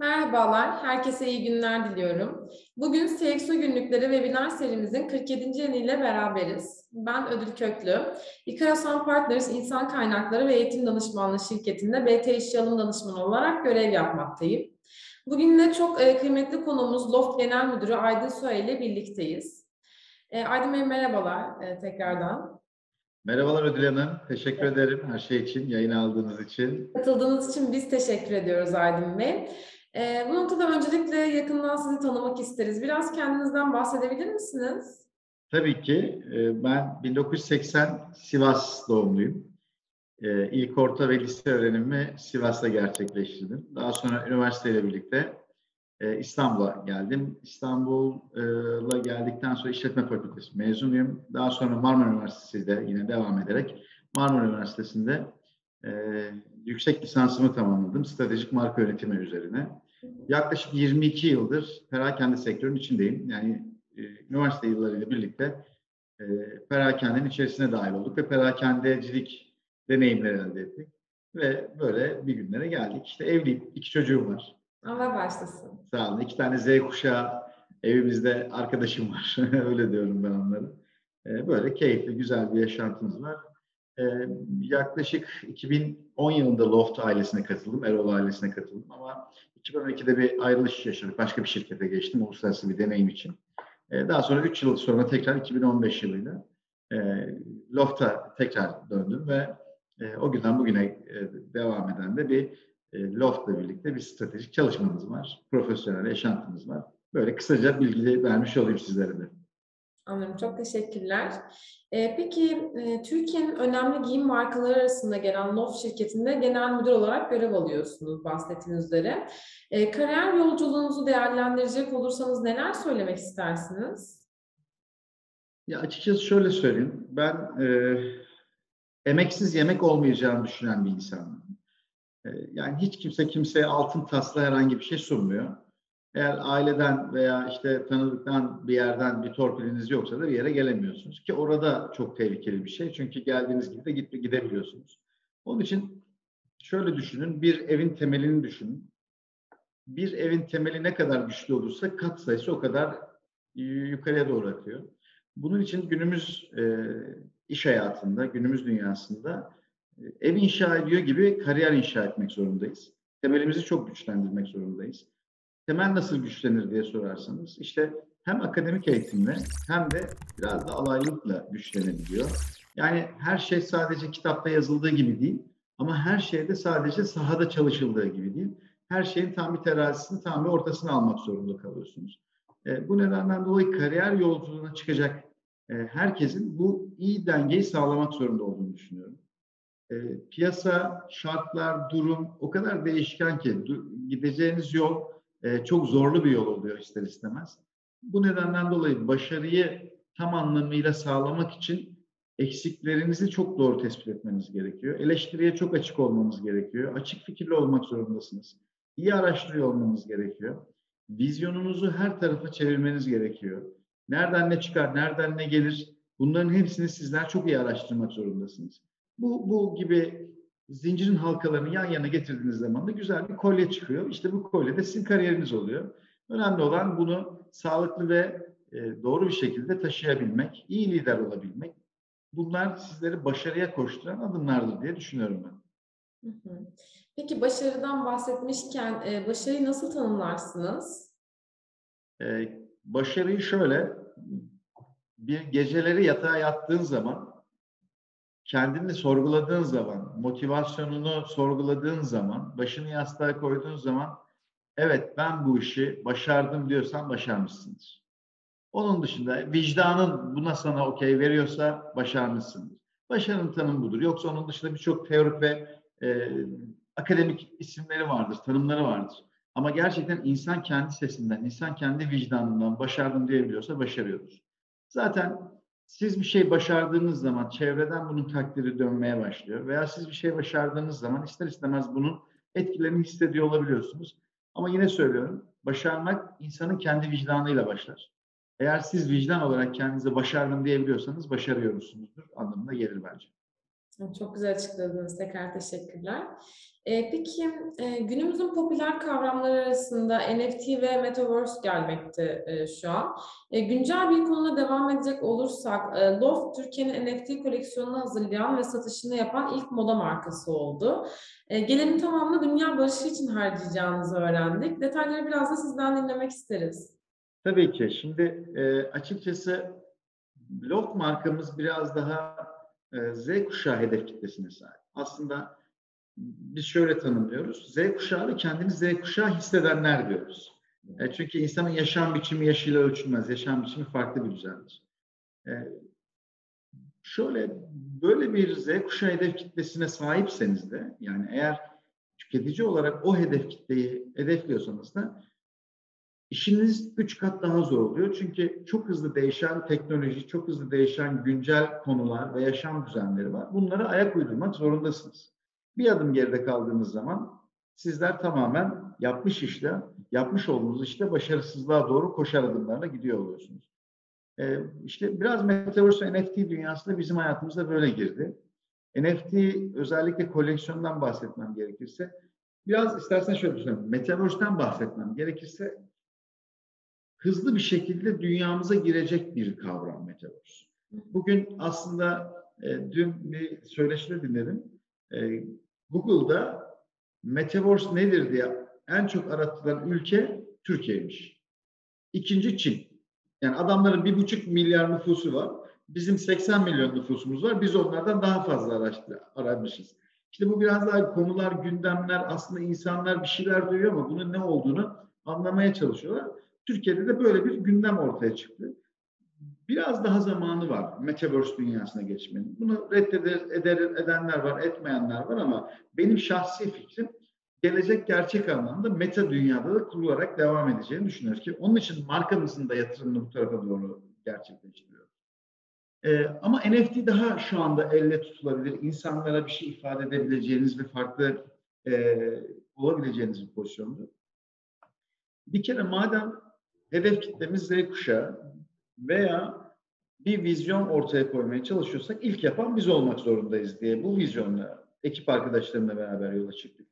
Merhabalar, herkese iyi günler diliyorum. Bugün CXO Günlükleri webinar serimizin 47. yılıyla beraberiz. Ben Ödül Köklü. İkarasan Partners İnsan Kaynakları ve Eğitim Danışmanlığı şirketinde BT İşçi Alım Danışmanı olarak görev yapmaktayım. Bugün de çok e, kıymetli konumuz Loft Genel Müdürü Aydın Soy ile birlikteyiz. E, Aydın Bey merhabalar e, tekrardan. Merhabalar Ödül Hanım. Teşekkür ederim her şey için, yayın aldığınız için. Katıldığınız için biz teşekkür ediyoruz Aydın Bey. E, bu noktada öncelikle yakından sizi tanımak isteriz. Biraz kendinizden bahsedebilir misiniz? Tabii ki. E, ben 1980 Sivas doğumluyum. E, ilk orta ve lise öğrenimimi Sivas'ta gerçekleştirdim. Daha sonra üniversiteyle birlikte e, İstanbul'a geldim. İstanbul'a geldikten sonra İşletme Fakültesi mezunuyum. Daha sonra Marmara Üniversitesi'de yine devam ederek Marmara Üniversitesi'nde yüksek lisansımı tamamladım. Stratejik marka yönetimi üzerine. Yaklaşık 22 yıldır perakende sektörün içindeyim. Yani e, üniversite yıllarıyla birlikte e, perakendenin içerisine dahil olduk ve perakendecilik deneyimleri elde ettik. Ve böyle bir günlere geldik. İşte evliyim, iki çocuğum var. Allah başlasın. Sağ olun. İki tane Z kuşağı evimizde arkadaşım var. Öyle diyorum ben onlara. E, böyle keyifli, güzel bir yaşantımız var. E, yaklaşık 2010 yılında Loft ailesine katıldım, Erol ailesine katıldım ama 2012'de bir ayrılış yaşadık. Başka bir şirkete geçtim uluslararası bir deneyim için. E, daha sonra 3 yıl sonra tekrar 2015 yılıyla e, Loft'a tekrar döndüm ve e, o günden bugüne e, devam eden de bir e, Loft'la birlikte bir stratejik çalışmamız var. Profesyonel yaşantımız var. Böyle kısaca bilgi vermiş olayım sizlere de. Anladım. Çok teşekkürler. Ee, peki e, Türkiye'nin önemli giyim markaları arasında gelen Loft şirketinde genel müdür olarak görev alıyorsunuz bahsettiğiniz üzere. E, kariyer yolculuğunuzu değerlendirecek olursanız neler söylemek istersiniz? Ya açıkçası şöyle söyleyeyim. Ben e, emeksiz yemek olmayacağını düşünen bir insanım. E, yani hiç kimse kimseye altın tasla herhangi bir şey sunmuyor. Eğer aileden veya işte tanıdıktan bir yerden bir torpiliniz yoksa da bir yere gelemiyorsunuz. Ki orada çok tehlikeli bir şey. Çünkü geldiğiniz gibi de gidip gidebiliyorsunuz. Onun için şöyle düşünün. Bir evin temelini düşünün. Bir evin temeli ne kadar güçlü olursa kat sayısı o kadar yukarıya doğru akıyor. Bunun için günümüz e, iş hayatında, günümüz dünyasında e, ev inşa ediyor gibi kariyer inşa etmek zorundayız. Temelimizi çok güçlendirmek zorundayız temel nasıl güçlenir diye sorarsanız işte hem akademik eğitimle hem de biraz da alaylılıkla güçlenebiliyor. Yani her şey sadece kitapta yazıldığı gibi değil ama her şeyde sadece sahada çalışıldığı gibi değil. Her şeyin tam bir terazisini tam bir ortasını almak zorunda kalıyorsunuz. E, bu nedenden dolayı kariyer yolculuğuna çıkacak e, herkesin bu iyi dengeyi sağlamak zorunda olduğunu düşünüyorum. E, piyasa, şartlar, durum o kadar değişken ki gideceğiniz yol e, çok zorlu bir yol oluyor ister istemez. Bu nedenden dolayı başarıyı tam anlamıyla sağlamak için eksiklerinizi çok doğru tespit etmeniz gerekiyor. Eleştiriye çok açık olmanız gerekiyor. Açık fikirli olmak zorundasınız. İyi araştırıyor olmanız gerekiyor. Vizyonunuzu her tarafa çevirmeniz gerekiyor. Nereden ne çıkar, nereden ne gelir bunların hepsini sizler çok iyi araştırmak zorundasınız. Bu, bu gibi zincirin halkalarını yan yana getirdiğiniz zaman da güzel bir kolye çıkıyor. İşte bu kolye de sizin kariyeriniz oluyor. Önemli olan bunu sağlıklı ve e, doğru bir şekilde taşıyabilmek, iyi lider olabilmek. Bunlar sizleri başarıya koşturan adımlardır diye düşünüyorum ben. Peki başarıdan bahsetmişken e, başarıyı nasıl tanımlarsınız? Ee, başarıyı şöyle, bir geceleri yatağa yattığın zaman kendini sorguladığın zaman, motivasyonunu sorguladığın zaman, başını yastığa koyduğun zaman evet ben bu işi başardım diyorsan başarmışsındır. Onun dışında vicdanın buna sana okey veriyorsa başarmışsındır. Başarının tanımı budur. Yoksa onun dışında birçok teorik ve e, akademik isimleri vardır, tanımları vardır. Ama gerçekten insan kendi sesinden, insan kendi vicdanından başardım diyebiliyorsa başarıyordur. Zaten siz bir şey başardığınız zaman çevreden bunun takdiri dönmeye başlıyor. Veya siz bir şey başardığınız zaman ister istemez bunun etkilerini hissediyor olabiliyorsunuz. Ama yine söylüyorum, başarmak insanın kendi vicdanıyla başlar. Eğer siz vicdan olarak kendinize başardım diyebiliyorsanız başarıyorsunuzdur anlamına gelir bence. Çok güzel açıkladınız. Tekrar teşekkürler. E, peki e, günümüzün popüler kavramları arasında NFT ve Metaverse gelmekte e, şu an. E, güncel bir konuda devam edecek olursak, e, Loft Türkiye'nin NFT koleksiyonunu hazırlayan ve satışını yapan ilk moda markası oldu. E, gelirin tamamını dünya barışı için harcayacağınızı öğrendik. Detayları biraz da sizden dinlemek isteriz. Tabii ki. Şimdi e, açıkçası Loft markamız biraz daha e, Z kuşağı hedef kitlesine sahip. Aslında biz şöyle tanımlıyoruz. Z kuşağı kendini Z kuşağı hissedenler diyoruz. E, çünkü insanın yaşam biçimi yaşıyla ölçülmez. Yaşam biçimi farklı bir düzendir. E, şöyle böyle bir Z kuşağı hedef kitlesine sahipseniz de yani eğer tüketici olarak o hedef kitleyi hedefliyorsanız da işiniz üç kat daha zor oluyor. Çünkü çok hızlı değişen teknoloji, çok hızlı değişen güncel konular ve yaşam düzenleri var. Bunlara ayak uydurmak zorundasınız. Bir adım geride kaldığınız zaman sizler tamamen yapmış işte, yapmış olduğunuz işte başarısızlığa doğru koşar adımlarla gidiyor oluyorsunuz. Ee, işte biraz Metaverse ve NFT dünyasında bizim hayatımıza böyle girdi. NFT özellikle koleksiyondan bahsetmem gerekirse, biraz istersen şöyle düşünelim. Metaverse'den bahsetmem gerekirse hızlı bir şekilde dünyamıza girecek bir kavram Metaverse. Bugün aslında e, dün bir söyleşide dinledim. E, Google'da Metaverse nedir diye en çok aratılan ülke Türkiye'ymiş. İkinci Çin. Yani adamların bir buçuk milyar nüfusu var. Bizim 80 milyon nüfusumuz var. Biz onlardan daha fazla araştır, aramışız. İşte bu biraz daha konular, gündemler, aslında insanlar bir şeyler duyuyor ama bunun ne olduğunu anlamaya çalışıyorlar. Türkiye'de de böyle bir gündem ortaya çıktı. Biraz daha zamanı var Metaverse dünyasına geçmenin. Bunu reddeder eder, edenler var, etmeyenler var ama benim şahsi fikrim gelecek gerçek anlamda meta dünyada da kurularak devam edeceğini düşünüyoruz ki onun için markamızın da yatırımını bu tarafa doğru gerçekleştiriyoruz. Ee, ama NFT daha şu anda elle tutulabilir, insanlara bir şey ifade edebileceğiniz ve farklı e, olabileceğiniz bir pozisyondu. Bir kere madem hedef kitlemiz Z kuşağı veya bir vizyon ortaya koymaya çalışıyorsak ilk yapan biz olmak zorundayız diye bu vizyonla ekip arkadaşlarımla beraber yola çıktık.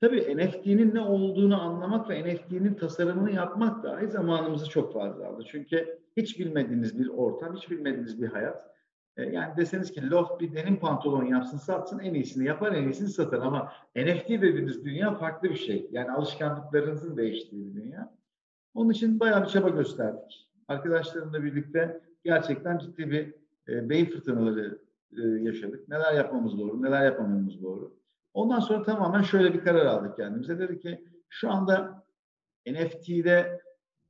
Tabii NFT'nin ne olduğunu anlamak ve NFT'nin tasarımını yapmak dahi zamanımızı çok fazla aldı. Çünkü hiç bilmediğiniz bir ortam, hiç bilmediğiniz bir hayat. E, yani deseniz ki Loft bir denim pantolon yapsın satsın en iyisini yapar en iyisini satar ama NFT dediğiniz dünya farklı bir şey. Yani alışkanlıklarınızın değiştiği bir dünya. Onun için bayağı bir çaba gösterdik. Arkadaşlarımla birlikte gerçekten ciddi bir e, beyin fırtınaları e, yaşadık. Neler yapmamız doğru, neler yapmamamız doğru. Ondan sonra tamamen şöyle bir karar aldık kendimize. Dedik ki şu anda NFT'de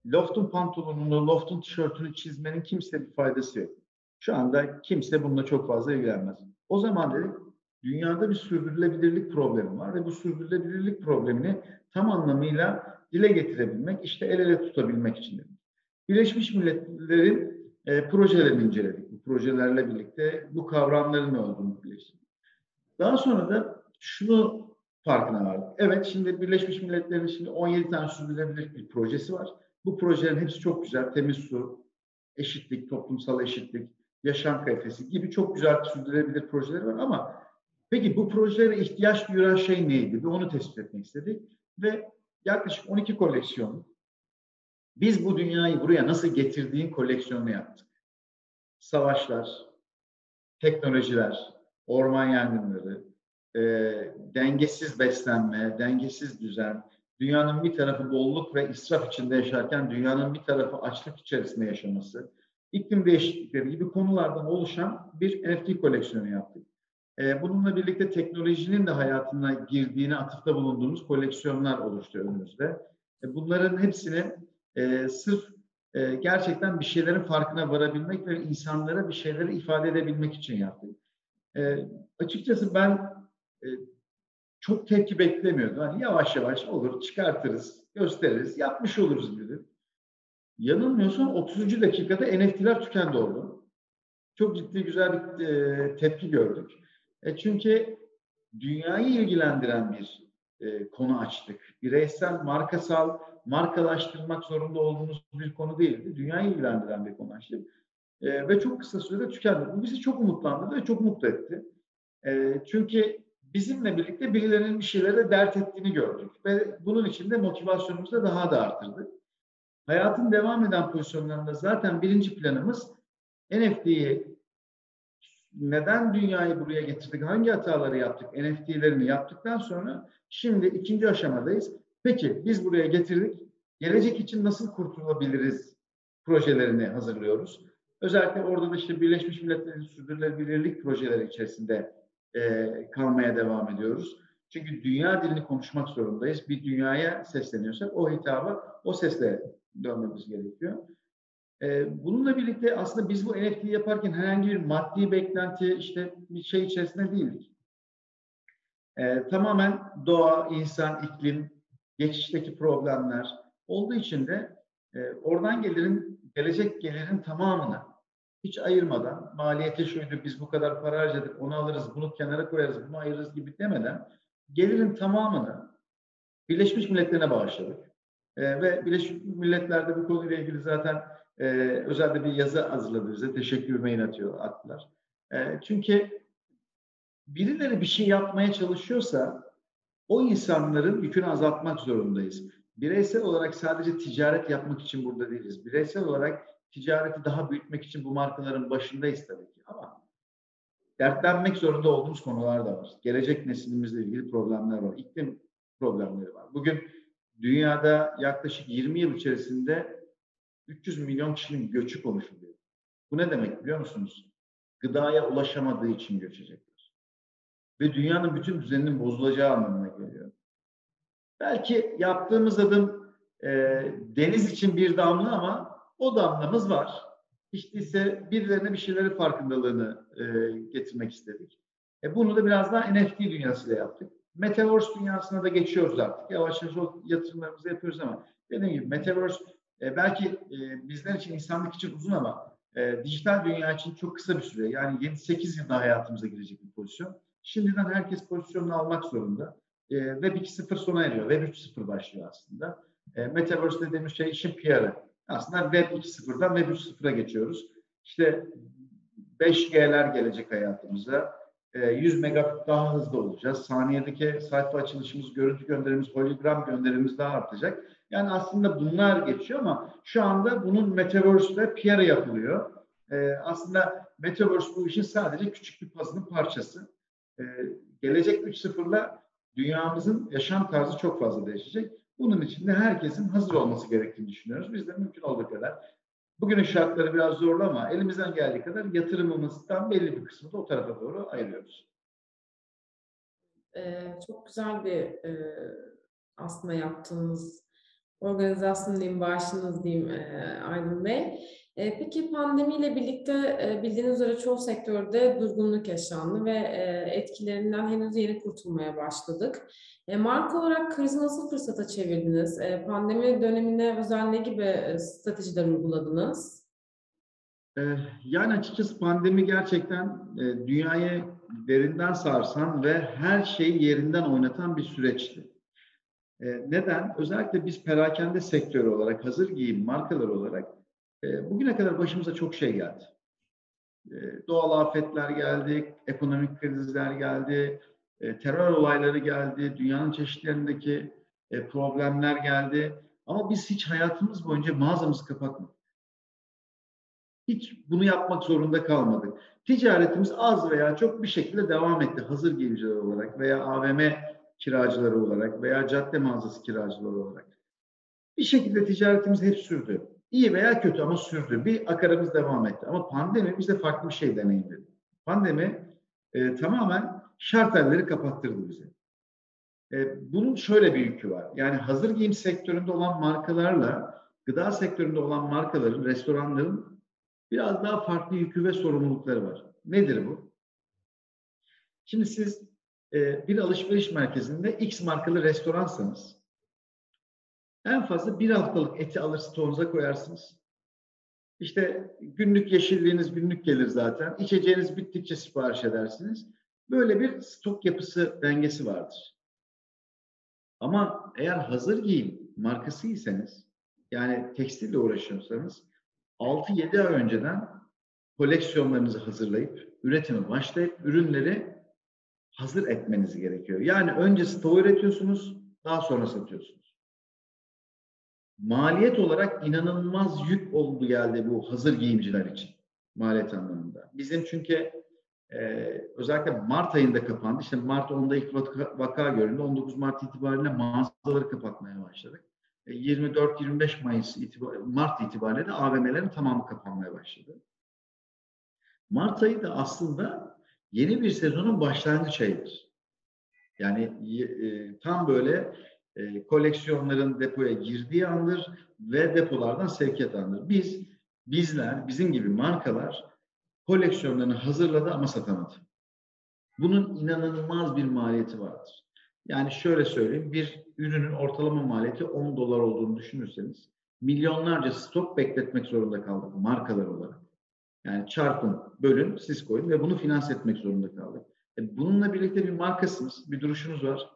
Loft'un pantolonunu, Loft'un tişörtünü çizmenin kimse bir faydası yok. Şu anda kimse bununla çok fazla ilgilenmez. O zaman dedik dünyada bir sürdürülebilirlik problemi var ve bu sürdürülebilirlik problemini tam anlamıyla dile getirebilmek, işte el ele tutabilmek için dedik. Birleşmiş Milletler'in e, projelerini inceledik. Bu projelerle birlikte bu kavramların ne olduğunu birleştirdik. Daha sonra da şunu farkına vardık. Evet şimdi Birleşmiş Milletler'in şimdi 17 tane sürdürülebilir bir projesi var. Bu projelerin hepsi çok güzel. Temiz su, eşitlik, toplumsal eşitlik, yaşam kalitesi gibi çok güzel sürdürülebilir projeler var ama peki bu projelere ihtiyaç duyulan şey neydi? Ve onu tespit etmek istedik. Ve yaklaşık 12 koleksiyon biz bu dünyayı buraya nasıl getirdiğin koleksiyonunu yaptık. Savaşlar, teknolojiler, orman yangınları, e, dengesiz beslenme, dengesiz düzen, dünyanın bir tarafı bolluk ve israf içinde yaşarken dünyanın bir tarafı açlık içerisinde yaşaması, iklim değişiklikleri gibi konulardan oluşan bir NFT koleksiyonu yaptık. E, bununla birlikte teknolojinin de hayatına girdiğine atıfta bulunduğumuz koleksiyonlar oluştu önümüzde. E, bunların hepsini e, sırf e, gerçekten bir şeylerin farkına varabilmek ve insanlara bir şeyleri ifade edebilmek için yaptık. E, açıkçası ben e, çok tepki beklemiyordum. Hani yavaş yavaş olur, çıkartırız, gösteririz, yapmış oluruz dedim. Yanılmıyorsam 30. dakikada NFT'ler tükendi orada. Çok ciddi güzel bir e, tepki gördük. E, çünkü dünyayı ilgilendiren bir e, konu açtık. Bireysel, markasal, markalaştırmak zorunda olduğumuz bir konu değildi. Dünyayı ilgilendiren bir konu açtık. E, ve çok kısa sürede tükendi. Bu bizi çok umutlandırdı ve çok mutlu etti. E, çünkü bizimle birlikte birilerinin bir şeylere dert ettiğini gördük ve bunun için de motivasyonumuzu da daha da arttırdık. Hayatın devam eden pozisyonlarında zaten birinci planımız NFT'yi neden dünyayı buraya getirdik, hangi hataları yaptık, NFT'lerini yaptıktan sonra şimdi ikinci aşamadayız. Peki biz buraya getirdik, gelecek için nasıl kurtulabiliriz projelerini hazırlıyoruz. Özellikle orada da işte Birleşmiş Milletler'in sürdürülebilirlik projeleri içerisinde e, kalmaya devam ediyoruz. Çünkü dünya dilini konuşmak zorundayız. Bir dünyaya sesleniyorsak o hitabı o sesle dönmemiz gerekiyor. Ee, bununla birlikte aslında biz bu NFT yaparken herhangi bir maddi beklenti işte bir şey içerisinde değildik. Ee, tamamen doğa, insan, iklim, geçişteki problemler olduğu için de e, oradan gelirin, gelecek gelirin tamamını hiç ayırmadan maliyeti şuydu biz bu kadar para harcadık onu alırız bunu kenara koyarız bunu ayırırız gibi demeden gelirin tamamını Birleşmiş Milletler'e bağışladık. Ee, ve Birleşmiş Milletler'de bu konuyla ilgili zaten e, özel bir yazı hazırladı bize. Teşekkür mail atıyor, attılar. E, çünkü birileri bir şey yapmaya çalışıyorsa o insanların yükünü azaltmak zorundayız. Bireysel olarak sadece ticaret yapmak için burada değiliz. Bireysel olarak ticareti daha büyütmek için bu markaların başındayız tabii ki. Ama dertlenmek zorunda olduğumuz konular da var. Gelecek neslimizle ilgili problemler var. İklim problemleri var. Bugün dünyada yaklaşık 20 yıl içerisinde 300 milyon kişinin göçü konuşuluyor. Bu ne demek biliyor musunuz? Gıdaya ulaşamadığı için göçecekler. Ve dünyanın bütün düzeninin bozulacağı anlamına geliyor. Belki yaptığımız adım e, deniz için bir damla ama o damlamız var. İşte ise birilerine bir şeyleri farkındalığını e, getirmek istedik. E, bunu da biraz daha NFT dünyasıyla yaptık. Metaverse dünyasına da geçiyoruz artık. Yavaş yavaş o yatırımlarımızı yapıyoruz ama dediğim gibi Metaverse e, belki e, bizler için, insanlık için uzun ama e, dijital dünya için çok kısa bir süre. Yani 7-8 yılda hayatımıza girecek bir pozisyon. Şimdiden herkes pozisyonunu almak zorunda. E, Web 2.0 sona eriyor. Web 3.0 başlıyor aslında. E, Metaverse dediğimiz şey işin PR'ı. Aslında Web 2.0'dan Web 3.0'a geçiyoruz. İşte 5G'ler gelecek hayatımıza. 100 e, megabit daha hızlı olacağız. Saniyedeki sayfa açılışımız, görüntü gönderimiz, hologram gönderimiz daha artacak. Yani aslında bunlar geçiyor ama şu anda bunun Metaverse'de PR yapılıyor. Ee, aslında Metaverse bu işin sadece küçük bir puzzle'ın parçası. Ee, gelecek 3.0'la dünyamızın yaşam tarzı çok fazla değişecek. Bunun için de herkesin hazır olması gerektiğini düşünüyoruz. Biz de mümkün olduğu kadar bugünün şartları biraz zorlu ama elimizden geldiği kadar yatırımımızdan belli bir kısmını da o tarafa doğru ayırıyoruz. Ee, çok güzel bir e, aslında yaptığınız organizasyon diyeyim, bağışınız diyeyim e, Aydın Bey. E, peki pandemiyle birlikte e, bildiğiniz üzere çoğu sektörde durgunluk yaşandı ve e, etkilerinden henüz yeni kurtulmaya başladık. Marka olarak krizi nasıl fırsata çevirdiniz? Pandemi döneminde özel ne gibi stratejiler uyguladınız? Yani açıkçası pandemi gerçekten dünyayı derinden sarsan ve her şeyi yerinden oynatan bir süreçti. Neden? Özellikle biz perakende sektörü olarak, hazır giyim markaları olarak e, bugüne kadar başımıza çok şey geldi. E, doğal afetler geldi, ekonomik krizler geldi, terör olayları geldi, dünyanın çeşitlerindeki problemler geldi. Ama biz hiç hayatımız boyunca mağazamızı kapatmadık. Hiç bunu yapmak zorunda kalmadık. Ticaretimiz az veya çok bir şekilde devam etti hazır giyimciler olarak veya AVM kiracıları olarak veya cadde mağazası kiracıları olarak. Bir şekilde ticaretimiz hep sürdü. İyi veya kötü ama sürdü. Bir akaramız devam etti. Ama pandemi bize farklı bir şey deneyimledi. Pandemi e, tamamen şartelleri kapattırdı bize. E, bunun şöyle bir yükü var. Yani hazır giyim sektöründe olan markalarla gıda sektöründe olan markaların, restoranların biraz daha farklı yükü ve sorumlulukları var. Nedir bu? Şimdi siz e, bir alışveriş merkezinde X markalı restoransanız en fazla bir haftalık eti alır stoğunuza koyarsınız. İşte günlük yeşilliğiniz günlük gelir zaten. İçeceğiniz bittikçe sipariş edersiniz. Böyle bir stok yapısı dengesi vardır. Ama eğer hazır giyim markasıysanız yani tekstille uğraşıyorsanız 6-7 ay önceden koleksiyonlarınızı hazırlayıp üretime başlayıp ürünleri hazır etmeniz gerekiyor. Yani önce stoğu üretiyorsunuz, daha sonra satıyorsunuz. Maliyet olarak inanılmaz yük oldu geldi bu hazır giyimciler için maliyet anlamında. Bizim çünkü e, özellikle Mart ayında kapandı. İşte Mart 10'da ilk vaka, vaka görüldü. 19 Mart itibariyle mağazaları kapatmaya başladık. 24-25 Mayıs itibar Mart itibariyle de AVM'lerin tamamı kapanmaya başladı. Mart ayı da aslında yeni bir sezonun başlangıç ayıdır. Yani e, tam böyle e, koleksiyonların depoya girdiği andır ve depolardan sevkiyat andır. Biz, bizler, bizim gibi markalar koleksiyonlarını hazırladı ama satamadı. Bunun inanılmaz bir maliyeti vardır. Yani şöyle söyleyeyim, bir ürünün ortalama maliyeti 10 dolar olduğunu düşünürseniz milyonlarca stok bekletmek zorunda kaldık markalar olarak. Yani çarpın, bölün, siz koyun ve bunu finanse etmek zorunda kaldık. E bununla birlikte bir markasınız, bir duruşunuz var.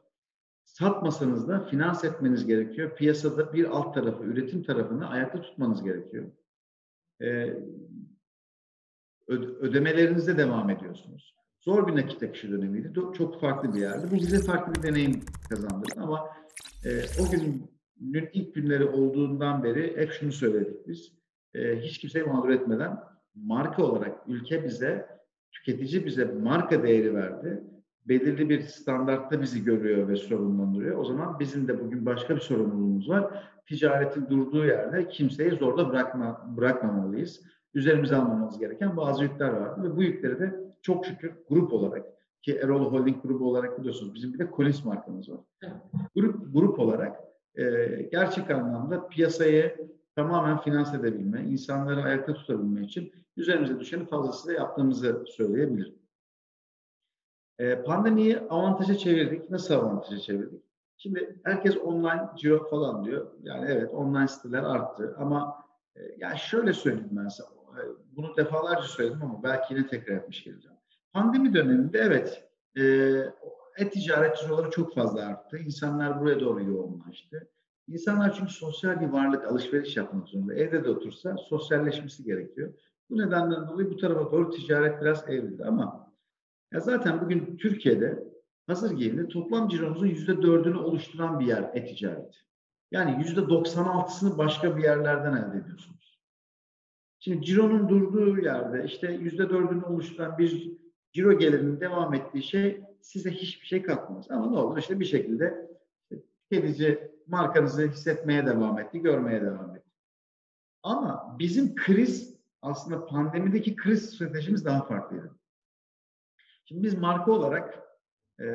Satmasanız da finanse etmeniz gerekiyor. Piyasada bir alt tarafı, üretim tarafını ayakta tutmanız gerekiyor. E, ödemelerinize devam ediyorsunuz. Zor bir nakit akışı dönemiydi. Çok farklı bir yerdi. Bu bize farklı bir deneyim kazandırdı ama e, o günün ilk günleri olduğundan beri hep şunu söyledik biz. E, hiç kimseyi mağdur etmeden marka olarak ülke bize, tüketici bize marka değeri verdi. Belirli bir standartta bizi görüyor ve sorumlandırıyor. O zaman bizim de bugün başka bir sorumluluğumuz var. Ticaretin durduğu yerde kimseyi zorda bırakma, bırakmamalıyız. Üzerimize almamız gereken bazı yükler vardı ve bu yükleri de çok şükür grup olarak ki Erol Holding grubu olarak biliyorsunuz bizim bir de Collins markamız var. Grup grup olarak e, gerçek anlamda piyasayı tamamen finanse edebilme, insanları ayakta tutabilme için üzerimize düşeni fazlasıyla yaptığımızı söyleyebilirim. E, pandemiyi avantaja çevirdik. Nasıl avantaja çevirdik? Şimdi herkes online ciro falan diyor. Yani evet online siteler arttı ama e, yani şöyle söyleyeyim ben size. E, bunu defalarca söyledim ama belki yine tekrar etmiş geleceğim. Pandemi döneminde evet e, e-ticaret ciroları çok fazla arttı. İnsanlar buraya doğru yoğunlaştı. İnsanlar çünkü sosyal bir varlık, alışveriş yapmak zorunda. Evde de otursa sosyalleşmesi gerekiyor. Bu nedenden dolayı bu tarafa doğru ticaret biraz evrildi ama ya zaten bugün Türkiye'de hazır giyimde toplam ciromuzun yüzde dördünü oluşturan bir yer e-ticaret. Yani yüzde doksan altısını başka bir yerlerden elde ediyorsunuz. Şimdi cironun durduğu yerde işte yüzde dördünü oluşturan bir ciro gelirinin devam ettiği şey size hiçbir şey katmaz. Ama ne olur işte bir şekilde tüketici markanızı hissetmeye devam etti, görmeye devam etti. Ama bizim kriz aslında pandemideki kriz stratejimiz daha farklıydı. Şimdi biz marka olarak e,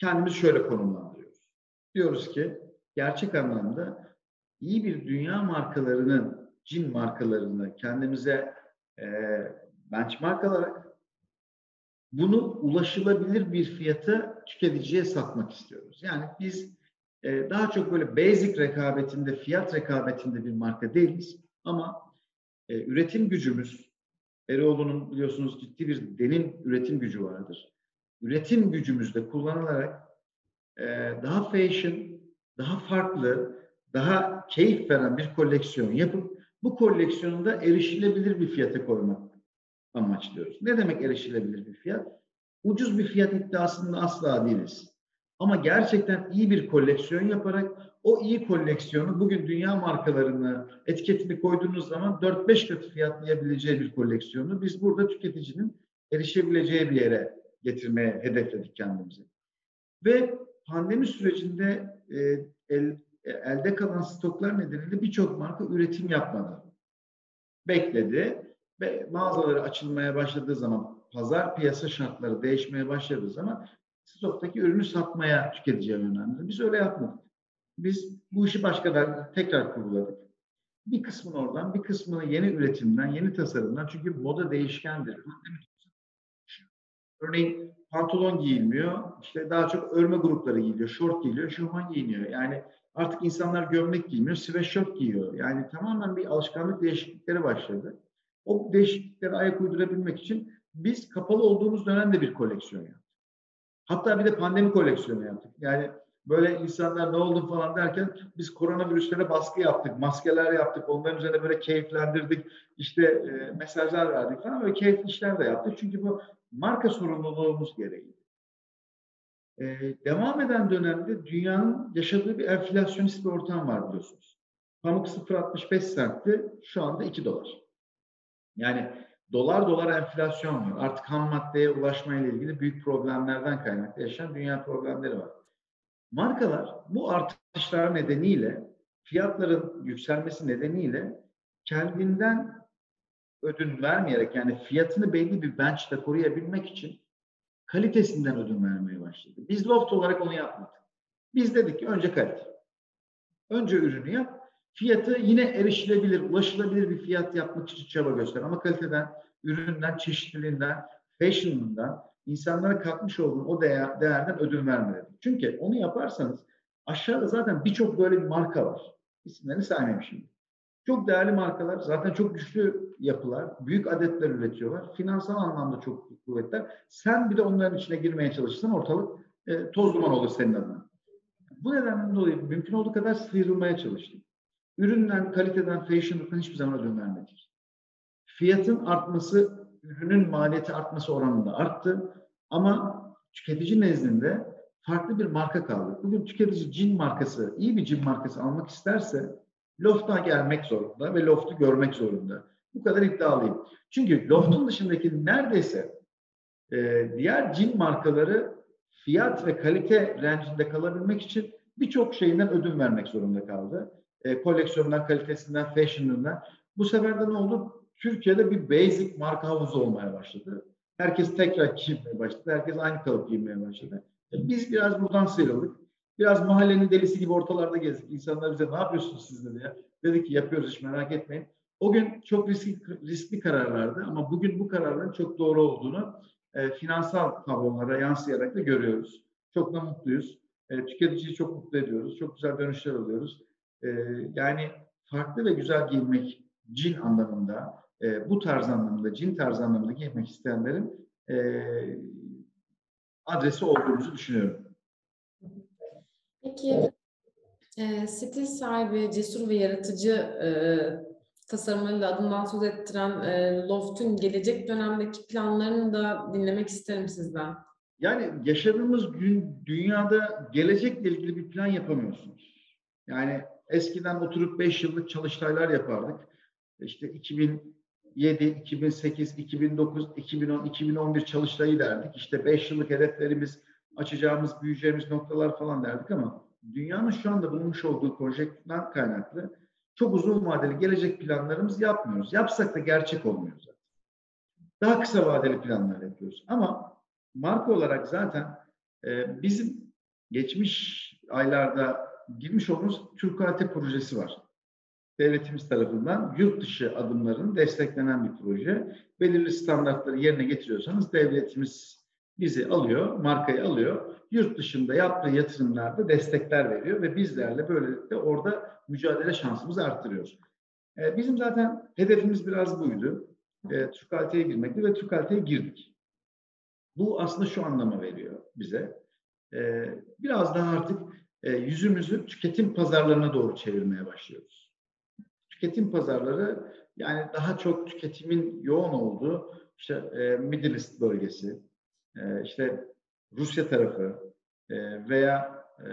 kendimizi şöyle konumlandırıyoruz. Diyoruz ki gerçek anlamda iyi bir dünya markalarının, cin markalarını kendimize e, benchmark alarak bunu ulaşılabilir bir fiyata tüketiciye satmak istiyoruz. Yani biz e, daha çok böyle basic rekabetinde, fiyat rekabetinde bir marka değiliz. Ama e, üretim gücümüz, Eroğlu'nun biliyorsunuz ciddi bir denin üretim gücü vardır. Üretim gücümüzde kullanılarak e, daha fashion, daha farklı, daha keyif veren bir koleksiyon yapıp bu koleksiyonu da erişilebilir bir fiyata koymak amaçlıyoruz. Ne demek erişilebilir bir fiyat? Ucuz bir fiyat iddiasında asla değiliz. Ama gerçekten iyi bir koleksiyon yaparak o iyi koleksiyonu bugün dünya markalarını etiketini koyduğunuz zaman 4-5 katı fiyatlayabileceği bir koleksiyonu biz burada tüketicinin erişebileceği bir yere getirmeye hedefledik kendimizi. Ve pandemi sürecinde e, el, elde kalan stoklar nedeniyle birçok marka üretim yapmadı. Bekledi ve mağazaları açılmaya başladığı zaman, pazar piyasa şartları değişmeye başladığı zaman stoktaki ürünü satmaya tüketiciye yönlendirdi. Biz öyle yapmadık. Biz bu işi başka tekrar kurguladık. Bir kısmını oradan, bir kısmını yeni üretimden, yeni tasarımdan. Çünkü moda değişkendir. Örneğin pantolon giyilmiyor. İşte daha çok örme grupları giyiliyor. Şort giyiliyor, şofman giyiniyor. Yani artık insanlar gömlek giymiyor, sweatshirt giyiyor. Yani tamamen bir alışkanlık değişiklikleri başladı. O değişikliklere ayak uydurabilmek için biz kapalı olduğumuz dönemde bir koleksiyon yaptık. Hatta bir de pandemi koleksiyonu yaptık. Yani böyle insanlar ne oldu falan derken biz koronavirüslere baskı yaptık, maskeler yaptık, onların üzerine böyle keyiflendirdik, işte e, mesajlar verdik falan böyle keyifli işler de yaptık. Çünkü bu marka sorumluluğumuz gereği. E, devam eden dönemde dünyanın yaşadığı bir enflasyonist bir ortam var biliyorsunuz. Pamuk 0.65 sentti, şu anda 2 dolar. Yani dolar dolar enflasyon var. Artık ham maddeye ulaşmayla ilgili büyük problemlerden kaynaklı yaşayan dünya problemleri var. Markalar bu artışlar nedeniyle, fiyatların yükselmesi nedeniyle kendinden ödün vermeyerek yani fiyatını belli bir bench'te koruyabilmek için kalitesinden ödün vermeye başladı. Biz Loft olarak onu yapmadık. Biz dedik ki önce kalite. Önce ürünü yap. Fiyatı yine erişilebilir, ulaşılabilir bir fiyat yapmak için çaba göster. Ama kaliteden, üründen, çeşitliliğinden, fashion'ından, insanlara katmış olduğun o değer, değerden ödün verme dedik. Çünkü onu yaparsanız aşağıda zaten birçok böyle bir marka var. İsimlerini saymayayım şimdi. Çok değerli markalar, zaten çok güçlü yapılar, büyük adetler üretiyorlar. Finansal anlamda çok kuvvetler. Sen bir de onların içine girmeye çalışırsan ortalık e, toz duman olur senin adına. Bu nedenden dolayı mümkün olduğu kadar sıyrılmaya çalıştım. Üründen, kaliteden, fashion'dan hiçbir zaman ödün vermedik. Fiyatın artması, ürünün maliyeti artması oranında arttı. Ama tüketici nezdinde farklı bir marka kaldı. Bugün tüketici cin markası, iyi bir cin markası almak isterse Loft'a gelmek zorunda ve Loft'u görmek zorunda. Bu kadar iddialıyım. Çünkü Loft'un dışındaki neredeyse e, diğer cin markaları fiyat ve kalite rencinde kalabilmek için birçok şeyinden ödün vermek zorunda kaldı. E, koleksiyondan, kalitesinden, fashion'ından. Bu sefer de ne oldu? Türkiye'de bir basic marka havuzu olmaya başladı. Herkes tekrar giymeye başladı. Herkes aynı kalıp giymeye başladı. E, biz biraz buradan sıyrıldık. Biraz mahallenin delisi gibi ortalarda gezdik. İnsanlar bize ne yapıyorsunuz siz dedi ya. Dedik ki yapıyoruz hiç merak etmeyin. O gün çok riskli, riskli kararlardı ama bugün bu kararların çok doğru olduğunu e, finansal tablolara yansıyarak da görüyoruz. Çok da mutluyuz. E, tüketiciyi çok mutlu ediyoruz. Çok güzel dönüşler alıyoruz. E, yani farklı ve güzel giyinmek cin anlamında, e, bu tarz anlamında, cin tarz anlamında giymek isteyenlerin e, adresi olduğumuzu düşünüyorum. Peki e, stil sahibi, cesur ve yaratıcı e, tasarımlarıyla adından söz ettiren e, Loft'un gelecek dönemdeki planlarını da dinlemek isterim sizden. Yani yaşadığımız gün dünyada gelecekle ilgili bir plan yapamıyorsunuz. Yani eskiden oturup 5 yıllık çalıştaylar yapardık. İşte 2007, 2008, 2009, 2010, 2011 çalıştayı derdik. İşte 5 yıllık hedeflerimiz, açacağımız, büyüyeceğimiz noktalar falan derdik ama dünyanın şu anda bulunmuş olduğu projektden kaynaklı çok uzun vadeli gelecek planlarımız yapmıyoruz. Yapsak da gerçek olmuyor zaten. Daha kısa vadeli planlar yapıyoruz. Ama marka olarak zaten e, bizim geçmiş aylarda girmiş olduğumuz Türk Kalite projesi var. Devletimiz tarafından yurt dışı adımların desteklenen bir proje. Belirli standartları yerine getiriyorsanız devletimiz bizi alıyor, markayı alıyor. Yurt dışında yaptığı yatırımlarda destekler veriyor ve bizlerle böylelikle orada mücadele şansımızı arttırıyoruz. Ee, bizim zaten hedefimiz biraz buydu. Ee, Türk Kalite'ye girmekti ve Türk Kalite'ye girdik. Bu aslında şu anlama veriyor bize. Ee, biraz daha artık e, yüzümüzü tüketim pazarlarına doğru çevirmeye başlıyoruz. Tüketim pazarları yani daha çok tüketimin yoğun olduğu işte e, Middle East bölgesi, e, işte Rusya tarafı e, veya e,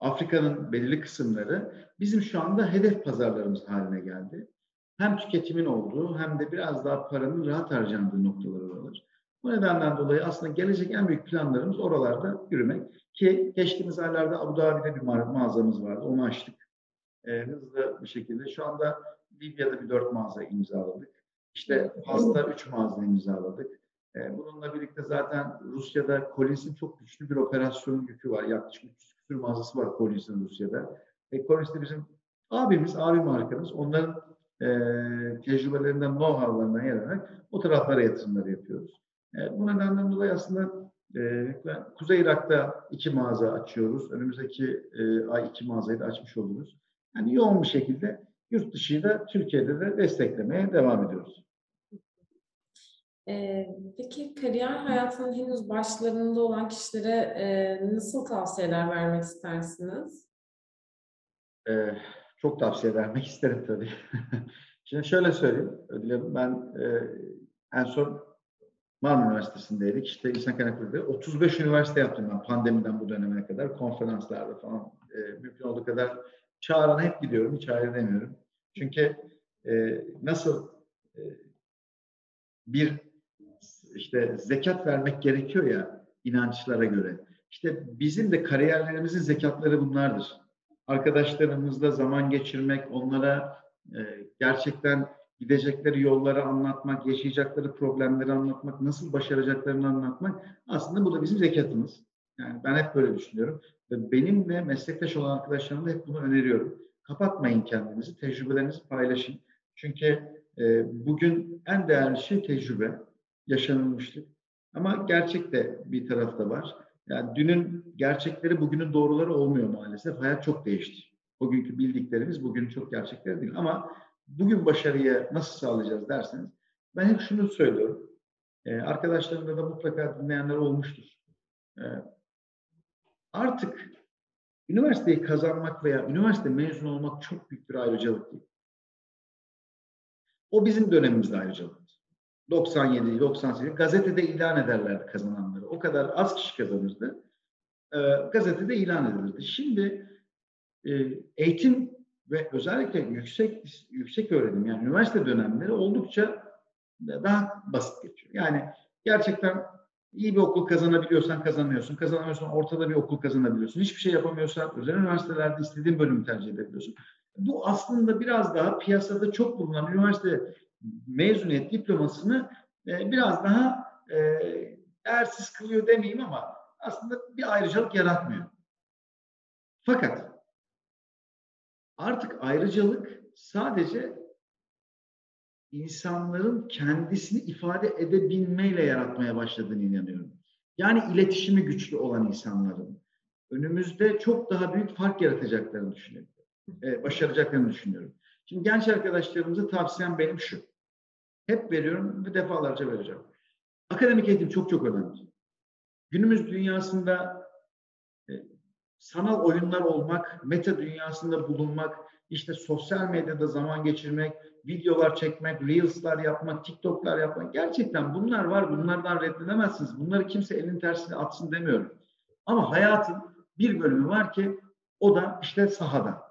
Afrika'nın belirli kısımları bizim şu anda hedef pazarlarımız haline geldi. Hem tüketimin olduğu hem de biraz daha paranın rahat harcandığı noktalar oralar. Bu nedenden dolayı aslında gelecek en büyük planlarımız oralarda yürümek. Ki geçtiğimiz aylarda Abu Dhabi'de bir mağazamız vardı. Onu açtık. E, hızlı bir şekilde. Şu anda Libya'da bir dört mağaza imzaladık. İşte Fas'ta üç mağaza imzaladık. E, bununla birlikte zaten Rusya'da Collins'in çok güçlü bir operasyon yükü var. Yaklaşık 300 küsur mağazası var Collins'in Rusya'da. E, Collins de bizim abimiz, abi markamız. Onların e, tecrübelerinden, know-how'larından yararlanak o taraflara yatırımları yapıyoruz. E, bu nedenden dolayı aslında e, Kuzey Irak'ta iki mağaza açıyoruz. Önümüzdeki e, ay iki mağazayı da açmış oluruz. Yani yoğun bir şekilde yurt dışı da Türkiye'de de desteklemeye devam ediyoruz. Ee, peki kariyer hayatının henüz başlarında olan kişilere e, nasıl tavsiyeler vermek istersiniz? Ee, çok tavsiye vermek isterim tabii. Şimdi şöyle söyleyeyim, Ödül Ben e, en son Marmara Üniversitesi'ndeydik. İşte insan kaynakları 35 üniversite yaptım ben pandemiden bu dönemine kadar. Konferanslarda falan e, mümkün olduğu kadar çağırana hep gidiyorum. Hiç hayır demiyorum. Çünkü e, nasıl e, bir işte zekat vermek gerekiyor ya inançlara göre. İşte bizim de kariyerlerimizin zekatları bunlardır. Arkadaşlarımızla zaman geçirmek, onlara e, gerçekten gidecekleri yolları anlatmak, yaşayacakları problemleri anlatmak, nasıl başaracaklarını anlatmak aslında bu da bizim zekatımız. Yani ben hep böyle düşünüyorum. Ve benimle meslektaş olan arkadaşlarıma hep bunu öneriyorum. Kapatmayın kendinizi, tecrübelerinizi paylaşın. Çünkü e, bugün en değerli şey tecrübe, yaşanılmışlık. Ama gerçek de bir tarafta var. Yani dünün gerçekleri bugünün doğruları olmuyor maalesef. Hayat çok değişti. Bugünkü bildiklerimiz bugün çok gerçekler değil. Ama bugün başarıyı nasıl sağlayacağız derseniz ben hep şunu söylüyorum. Ee, arkadaşlarımda da mutlaka dinleyenler olmuştur. Ee, artık üniversiteyi kazanmak veya üniversite mezun olmak çok büyük bir ayrıcalık değil. O bizim dönemimizde ayrıcalık. 97, 98 gazetede ilan ederlerdi kazananları. O kadar az kişi kazanırdı. E, gazetede ilan edilirdi. Şimdi e, eğitim ve özellikle yüksek yüksek öğrenim yani üniversite dönemleri oldukça daha basit geçiyor. Yani gerçekten iyi bir okul kazanabiliyorsan kazanıyorsun. Kazanamıyorsan ortada bir okul kazanabiliyorsun. Hiçbir şey yapamıyorsan özel üniversitelerde istediğin bölümü tercih edebiliyorsun. Bu aslında biraz daha piyasada çok bulunan üniversite mezuniyet diplomasını e, biraz daha e, değersiz kılıyor demeyeyim ama aslında bir ayrıcalık yaratmıyor. Fakat artık ayrıcalık sadece insanların kendisini ifade edebilmeyle yaratmaya başladığını inanıyorum. Yani iletişimi güçlü olan insanların önümüzde çok daha büyük fark yaratacaklarını düşünüyorum. Ee, başaracaklarını düşünüyorum. Şimdi genç arkadaşlarımıza tavsiyem benim şu. Hep veriyorum ve defalarca vereceğim. Akademik eğitim çok çok önemli. Günümüz dünyasında e, sanal oyunlar olmak, meta dünyasında bulunmak, işte sosyal medyada zaman geçirmek, videolar çekmek, reels'lar yapmak, TikTok'lar yapmak gerçekten bunlar var. Bunlardan reddedemezsiniz. Bunları kimse elin tersine atsın demiyorum. Ama hayatın bir bölümü var ki o da işte sahada.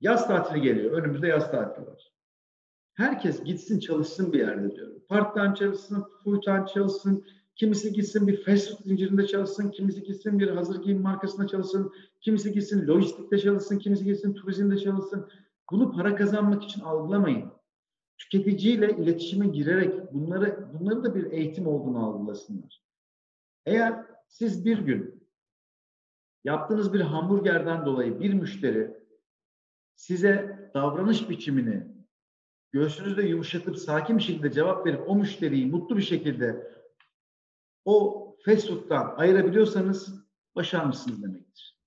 Yaz tatili geliyor. Önümüzde yaz tatili var. Herkes gitsin çalışsın bir yerde diyorum. Part-time çalışsın, full-time çalışsın. Kimisi gitsin bir fast food zincirinde çalışsın, kimisi gitsin bir hazır giyim markasında çalışsın, kimisi gitsin lojistikte çalışsın, kimisi gitsin turizmde çalışsın. Bunu para kazanmak için algılamayın. Tüketiciyle iletişime girerek bunları bunları da bir eğitim olduğunu algılasınlar. Eğer siz bir gün yaptığınız bir hamburgerden dolayı bir müşteri size davranış biçimini göğsünüzde yumuşatıp sakin bir şekilde cevap verip o müşteriyi mutlu bir şekilde o fast food'dan ayırabiliyorsanız başarmışsınız demektir.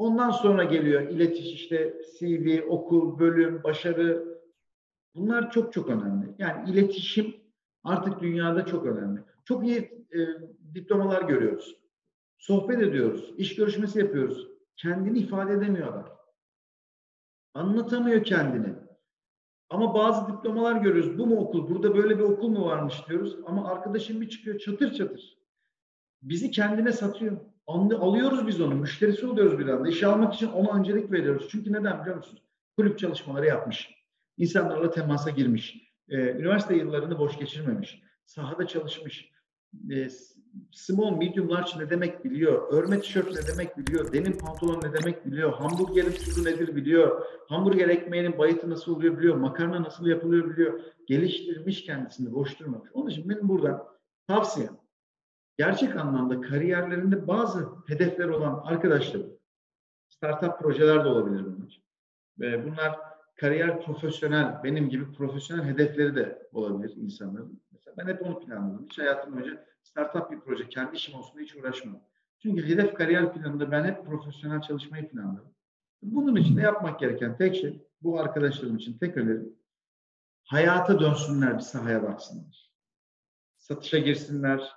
Ondan sonra geliyor iletiş işte CV, okul, bölüm, başarı. Bunlar çok çok önemli. Yani iletişim artık dünyada çok önemli. Çok iyi e, diplomalar görüyoruz. Sohbet ediyoruz, iş görüşmesi yapıyoruz. Kendini ifade edemiyor adam. Anlatamıyor kendini. Ama bazı diplomalar görüyoruz. Bu mu okul? Burada böyle bir okul mu varmış diyoruz. Ama arkadaşım bir çıkıyor çatır çatır. Bizi kendine satıyor. Alıyoruz biz onu. Müşterisi oluyoruz bir anda. İşe almak için ona öncelik veriyoruz. Çünkü neden biliyor musunuz? Kulüp çalışmaları yapmış. İnsanlarla temasa girmiş. Ee, üniversite yıllarını boş geçirmemiş. Sahada çalışmış. Ee, small, medium, large ne demek biliyor. Örme tişört ne demek biliyor. Denim pantolon ne demek biliyor. Hamburgerin tuzu nedir biliyor. Hamburger ekmeğinin bayıtı nasıl oluyor biliyor. Makarna nasıl yapılıyor biliyor. Geliştirmiş kendisini, boş durmamış. Onun için benim burada tavsiyem gerçek anlamda kariyerlerinde bazı hedefler olan arkadaşlarım, startup projeler de olabilir bunlar. Ve bunlar kariyer profesyonel, benim gibi profesyonel hedefleri de olabilir insanların. Mesela ben hep onu planladım. Hiç hayatım boyunca startup bir proje, kendi işim olsun diye hiç uğraşmadım. Çünkü hedef kariyer planında ben hep profesyonel çalışmayı planladım. Bunun için de yapmak gereken tek şey, bu arkadaşlarım için tek önerim, hayata dönsünler, bir sahaya baksınlar. Satışa girsinler,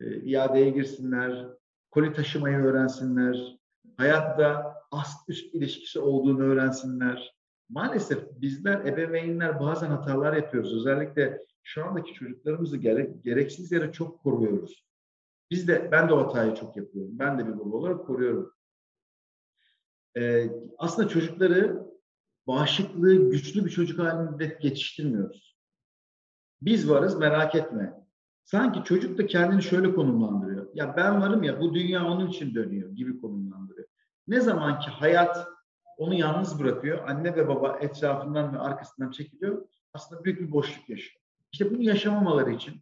e, iadeye girsinler, koli taşımayı öğrensinler, hayatta ast üst ilişkisi olduğunu öğrensinler. Maalesef bizler ebeveynler bazen hatalar yapıyoruz. Özellikle şu andaki çocuklarımızı gerek, gereksiz yere çok koruyoruz. Biz de, ben de o hatayı çok yapıyorum. Ben de bir baba olarak koruyorum. Ee, aslında çocukları bağışıklığı güçlü bir çocuk halinde yetiştirmiyoruz. Biz varız merak etme. Sanki çocuk da kendini şöyle konumlandırıyor. Ya ben varım ya bu dünya onun için dönüyor gibi konumlandırıyor. Ne zaman ki hayat onu yalnız bırakıyor, anne ve baba etrafından ve arkasından çekiliyor, aslında büyük bir boşluk yaşıyor. İşte bunu yaşamamaları için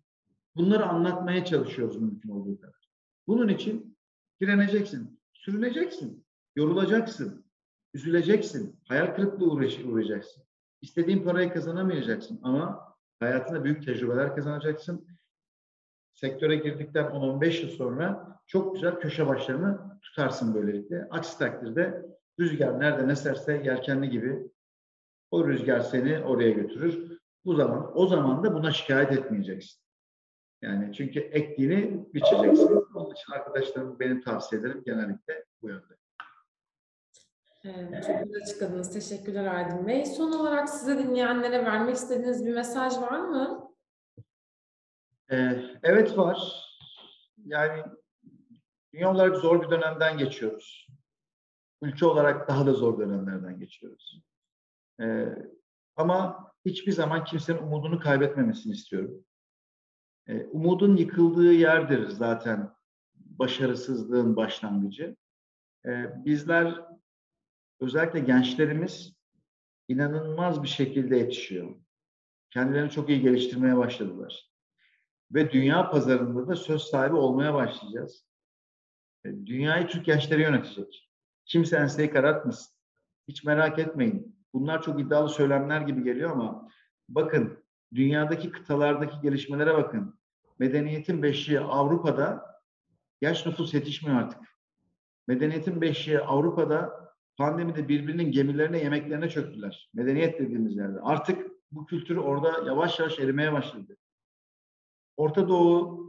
bunları anlatmaya çalışıyoruz mümkün olduğu kadar. Bunun için direneceksin, sürüneceksin, yorulacaksın, üzüleceksin, hayal kırıklığı uğrayacaksın. İstediğin parayı kazanamayacaksın ama hayatında büyük tecrübeler kazanacaksın. Sektöre girdikten 10-15 yıl sonra çok güzel köşe başlarını tutarsın böylelikle. Aksi takdirde rüzgar nereden eserse yelkenli gibi o rüzgar seni oraya götürür. Bu zaman o zaman da buna şikayet etmeyeceksin. Yani çünkü ektiğini biçeceksin. Onun için arkadaşlarım benim tavsiye ederim genellikle bu yönde. Evet, çok güzel açıkladınız. Teşekkürler Aydın Bey. Son olarak size dinleyenlere vermek istediğiniz bir mesaj var mı? Ee, evet var. Yani dünya olarak zor bir dönemden geçiyoruz. Ülke olarak daha da zor dönemlerden geçiyoruz. Ee, ama hiçbir zaman kimsenin umudunu kaybetmemesini istiyorum. Ee, umudun yıkıldığı yerdir zaten başarısızlığın başlangıcı. Bizler özellikle gençlerimiz inanılmaz bir şekilde yetişiyor. Kendilerini çok iyi geliştirmeye başladılar. Ve dünya pazarında da söz sahibi olmaya başlayacağız. Ee, dünyayı Türk gençleri yönetecek. Kimse enseyi karartmasın. Hiç merak etmeyin. Bunlar çok iddialı söylemler gibi geliyor ama bakın dünyadaki kıtalardaki gelişmelere bakın. Medeniyetin beşiği Avrupa'da yaş nüfus yetişmiyor artık. Medeniyetin beşiği Avrupa'da pandemide birbirinin gemilerine, yemeklerine çöktüler. Medeniyet dediğimiz yerde. Artık bu kültürü orada yavaş yavaş erimeye başladı. Orta Doğu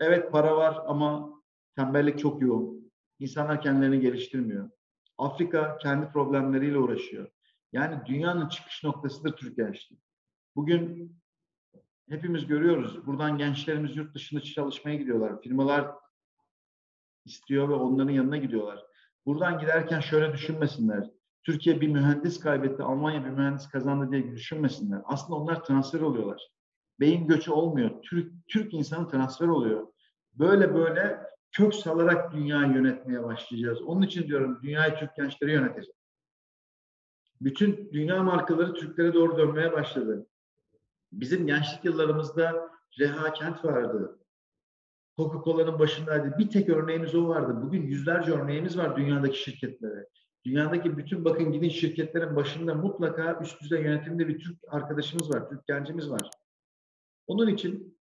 evet para var ama tembellik çok yoğun. İnsanlar kendilerini geliştirmiyor. Afrika kendi problemleriyle uğraşıyor. Yani dünyanın çıkış noktasıdır Türk gençliği. Bugün hepimiz görüyoruz. Buradan gençlerimiz yurt dışında çalışmaya gidiyorlar. Firmalar istiyor ve onların yanına gidiyorlar. Buradan giderken şöyle düşünmesinler. Türkiye bir mühendis kaybetti, Almanya bir mühendis kazandı diye düşünmesinler. Aslında onlar transfer oluyorlar. Beyin göçü olmuyor. Türk, Türk insanı transfer oluyor. Böyle böyle kök salarak dünyayı yönetmeye başlayacağız. Onun için diyorum dünyayı Türk gençleri yönetecek. Bütün dünya markaları Türklere doğru dönmeye başladı. Bizim gençlik yıllarımızda Reha Kent vardı. Coca-Cola'nın başındaydı. Bir tek örneğimiz o vardı. Bugün yüzlerce örneğimiz var dünyadaki şirketlere. Dünyadaki bütün bakın gidin şirketlerin başında mutlaka üst düzey yönetimde bir Türk arkadaşımız var, Türk gencimiz var. Onun için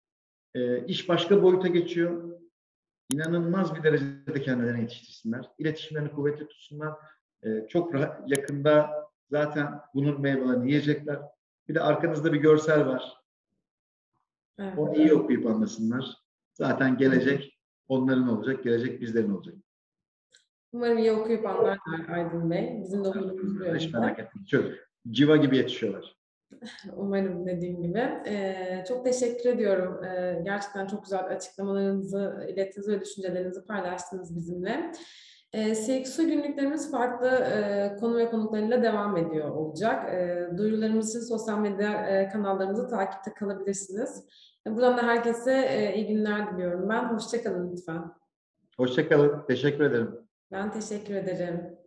e, iş başka boyuta geçiyor. İnanılmaz bir derecede kendilerini yetiştirsinler. İletişimlerini kuvvetli tutsunlar. E, çok rahat, yakında zaten bunun meyvelerini yiyecekler. Bir de arkanızda bir görsel var. Evet. Onu iyi okuyup anlasınlar. Zaten gelecek onların olacak, gelecek bizlerin olacak. Umarım iyi okuyup anlarlar Aydın Bey. Bizim de okulumuz bu Hiç merak etmeyin. Çok civa gibi yetişiyorlar. Umarım dediğim gibi. Ee, çok teşekkür ediyorum. Ee, gerçekten çok güzel açıklamalarınızı ilettiniz ve düşüncelerinizi paylaştınız bizimle. E, CXO günlüklerimiz farklı e, konu ve konuklarıyla devam ediyor olacak. E, duyurularımız için sosyal medya e, kanallarımızı takipte kalabilirsiniz. Buradan da herkese e, iyi günler diliyorum ben. Hoşçakalın lütfen. Hoşçakalın. Teşekkür ederim. Ben teşekkür ederim.